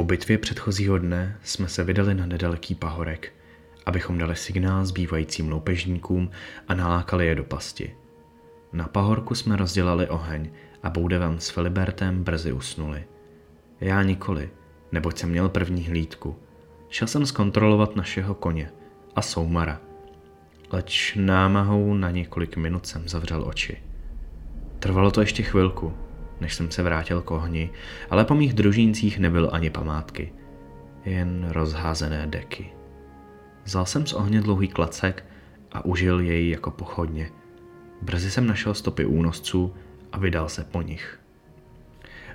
Po bitvě předchozího dne jsme se vydali na nedaleký pahorek, abychom dali signál zbývajícím loupežníkům a nalákali je do pasti. Na pahorku jsme rozdělali oheň a Boudevan s Filibertem brzy usnuli. Já nikoli, neboť jsem měl první hlídku. Šel jsem zkontrolovat našeho koně a soumara. Leč námahou na několik minut jsem zavřel oči. Trvalo to ještě chvilku, než jsem se vrátil k ohni, ale po mých družíncích nebyl ani památky. Jen rozházené deky. Vzal jsem z ohně dlouhý klacek a užil jej jako pochodně. Brzy jsem našel stopy únosců a vydal se po nich.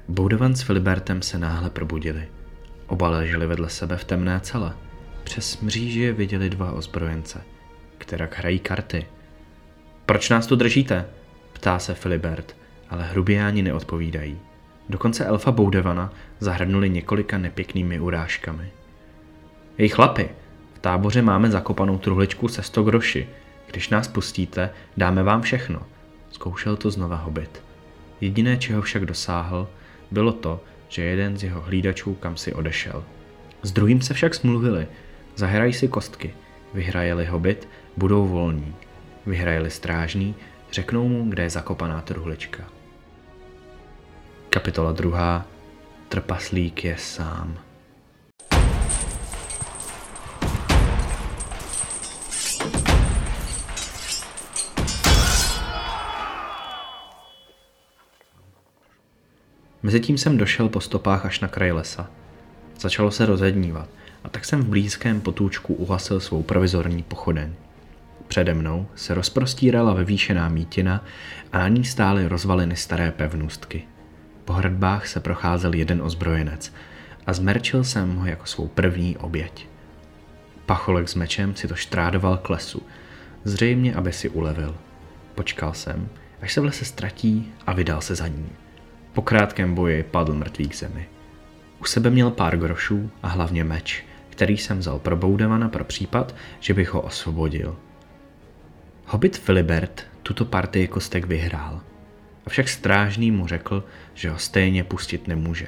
Boudovan s Filibertem se náhle probudili. Oba leželi vedle sebe v temné cele. Přes mříži viděli dva ozbrojence, která hrají karty. Proč nás tu držíte? Ptá se Filibert, ale hrubiáni neodpovídají. Dokonce elfa Boudevana zahrnuli několika nepěknými urážkami. Hej chlapi, v táboře máme zakopanou truhličku se sto groši. Když nás pustíte, dáme vám všechno. Zkoušel to znova hobit. Jediné, čeho však dosáhl, bylo to, že jeden z jeho hlídačů kam si odešel. S druhým se však smluvili. Zahrají si kostky. Vyhrajeli hobit, budou volní. Vyhrajeli strážný, řeknou mu, kde je zakopaná truhlička. Kapitola druhá. Trpaslík je sám. Mezitím jsem došel po stopách až na kraj lesa. Začalo se rozednívat a tak jsem v blízkém potůčku uhasil svou provizorní pochodeň. Přede mnou se rozprostírala vyvýšená mítina a na ní stály rozvaliny staré pevnůstky. Po hradbách se procházel jeden ozbrojenec a zmerčil jsem ho jako svou první oběť. Pacholek s mečem si to štrádoval k lesu, zřejmě, aby si ulevil. Počkal jsem, až se v lese ztratí a vydal se za ním. Po krátkém boji padl mrtvý k zemi. U sebe měl pár grošů a hlavně meč, který jsem vzal pro Boudemana pro případ, že bych ho osvobodil. Hobbit Filibert tuto partii kostek vyhrál, avšak strážný mu řekl, že ho stejně pustit nemůže.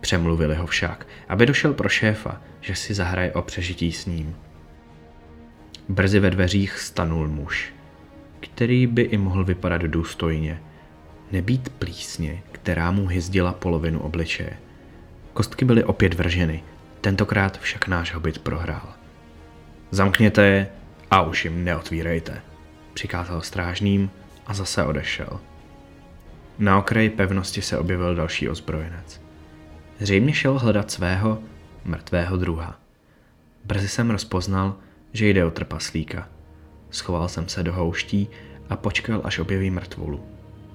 Přemluvili ho však, aby došel pro šéfa, že si zahraje o přežití s ním. Brzy ve dveřích stanul muž, který by i mohl vypadat důstojně – nebýt plísně, která mu hyzdila polovinu obličeje. Kostky byly opět vrženy, tentokrát však náš hobit prohrál. Zamkněte je a už jim neotvírejte, přikázal strážným a zase odešel. Na okraji pevnosti se objevil další ozbrojenec. Zřejmě šel hledat svého mrtvého druha. Brzy jsem rozpoznal, že jde o trpaslíka. Schoval jsem se do houští a počkal, až objeví mrtvolu.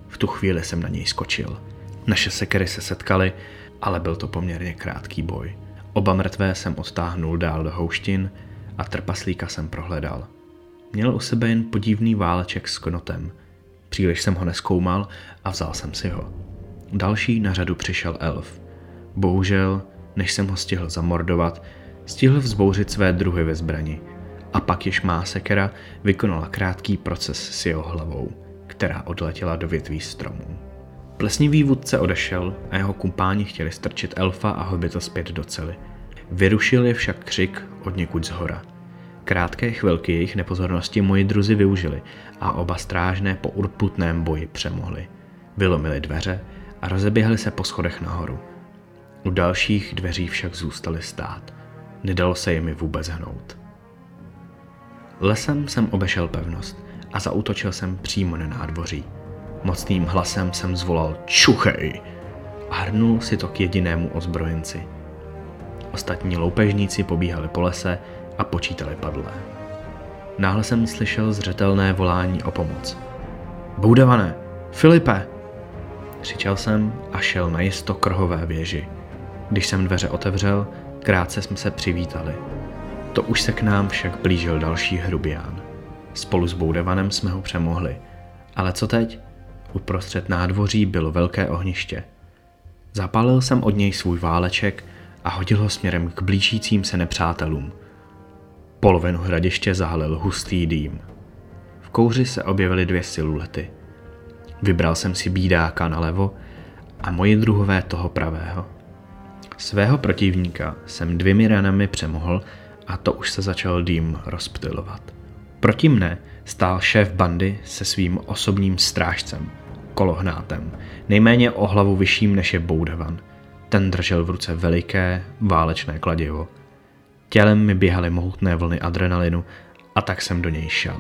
V tu chvíli jsem na něj skočil. Naše sekery se setkaly, ale byl to poměrně krátký boj. Oba mrtvé jsem odtáhnul dál do houštin a trpaslíka jsem prohledal. Měl u sebe jen podivný váleček s knotem. Příliš jsem ho neskoumal a vzal jsem si ho. Další na řadu přišel elf. Bohužel, než jsem ho stihl zamordovat, stihl vzbouřit své druhy ve zbrani. A pak již má sekera vykonala krátký proces s jeho hlavou která odletěla do větví stromů. Plesnivý vůdce odešel a jeho kumpáni chtěli strčit elfa a hobita zpět do cely. Vyrušil je však křik od někud z hora. Krátké chvilky jejich nepozornosti moji druzi využili a oba strážné po urputném boji přemohli. Vylomili dveře a rozeběhli se po schodech nahoru. U dalších dveří však zůstali stát. Nedalo se jimi vůbec hnout. Lesem jsem obešel pevnost a zautočil jsem přímo na nádvoří. Mocným hlasem jsem zvolal čuchej a hrnul si to k jedinému ozbrojenci. Ostatní loupežníci pobíhali po lese a počítali padlé. Náhle jsem slyšel zřetelné volání o pomoc. Boudavané! Filipe! Křičel jsem a šel na jisto krhové věži. Když jsem dveře otevřel, krátce jsme se přivítali. To už se k nám však blížil další hrubián. Spolu s Boudevanem jsme ho přemohli. Ale co teď? Uprostřed nádvoří bylo velké ohniště. Zapálil jsem od něj svůj váleček a hodil ho směrem k blížícím se nepřátelům. Polovinu hradiště zahalil hustý dým. V kouři se objevily dvě silulety. Vybral jsem si bídáka nalevo a moji druhové toho pravého. Svého protivníka jsem dvěmi ranami přemohl a to už se začal dým rozptylovat. Proti mne stál šéf bandy se svým osobním strážcem, kolohnátem, nejméně o hlavu vyšším než je Boudhavan. Ten držel v ruce veliké, válečné kladivo. Tělem mi běhaly mohutné vlny adrenalinu a tak jsem do něj šel.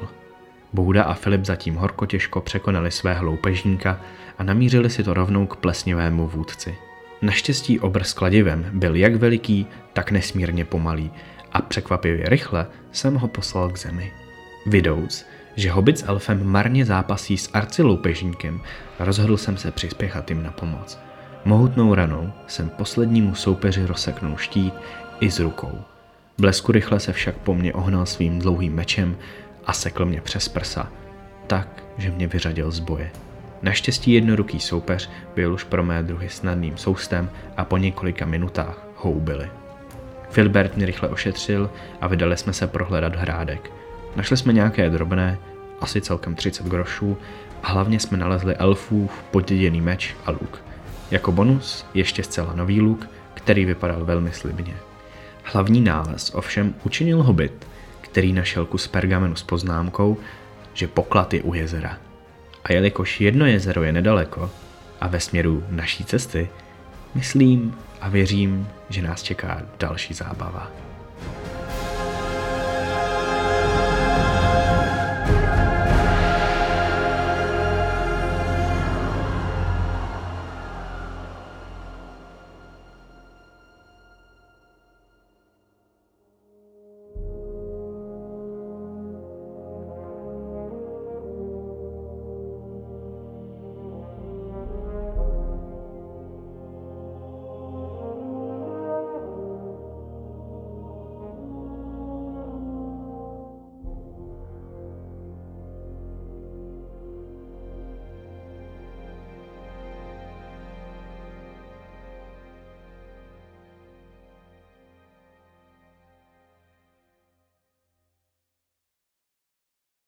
Bouda a Filip zatím horko těžko překonali svého loupežníka a namířili si to rovnou k plesnivému vůdci. Naštěstí obr s kladivem byl jak veliký, tak nesmírně pomalý a překvapivě rychle jsem ho poslal k zemi. Vidouc, že hobit s elfem marně zápasí s arciloupežníkem, rozhodl jsem se přispěchat jim na pomoc. Mohutnou ranou jsem poslednímu soupeři rozseknul štít i s rukou. Blesku rychle se však po mně ohnal svým dlouhým mečem a sekl mě přes prsa, tak, že mě vyřadil z boje. Naštěstí jednoruký soupeř byl už pro mé druhy snadným soustem a po několika minutách ho ubili. Filbert mě rychle ošetřil a vydali jsme se prohledat hrádek. Našli jsme nějaké drobné, asi celkem 30 grošů a hlavně jsme nalezli elfův poděděný meč a luk. Jako bonus ještě zcela nový luk, který vypadal velmi slibně. Hlavní nález ovšem učinil hobit, který našel kus pergamenu s poznámkou, že poklad je u jezera. A jelikož jedno jezero je nedaleko a ve směru naší cesty, myslím a věřím, že nás čeká další zábava.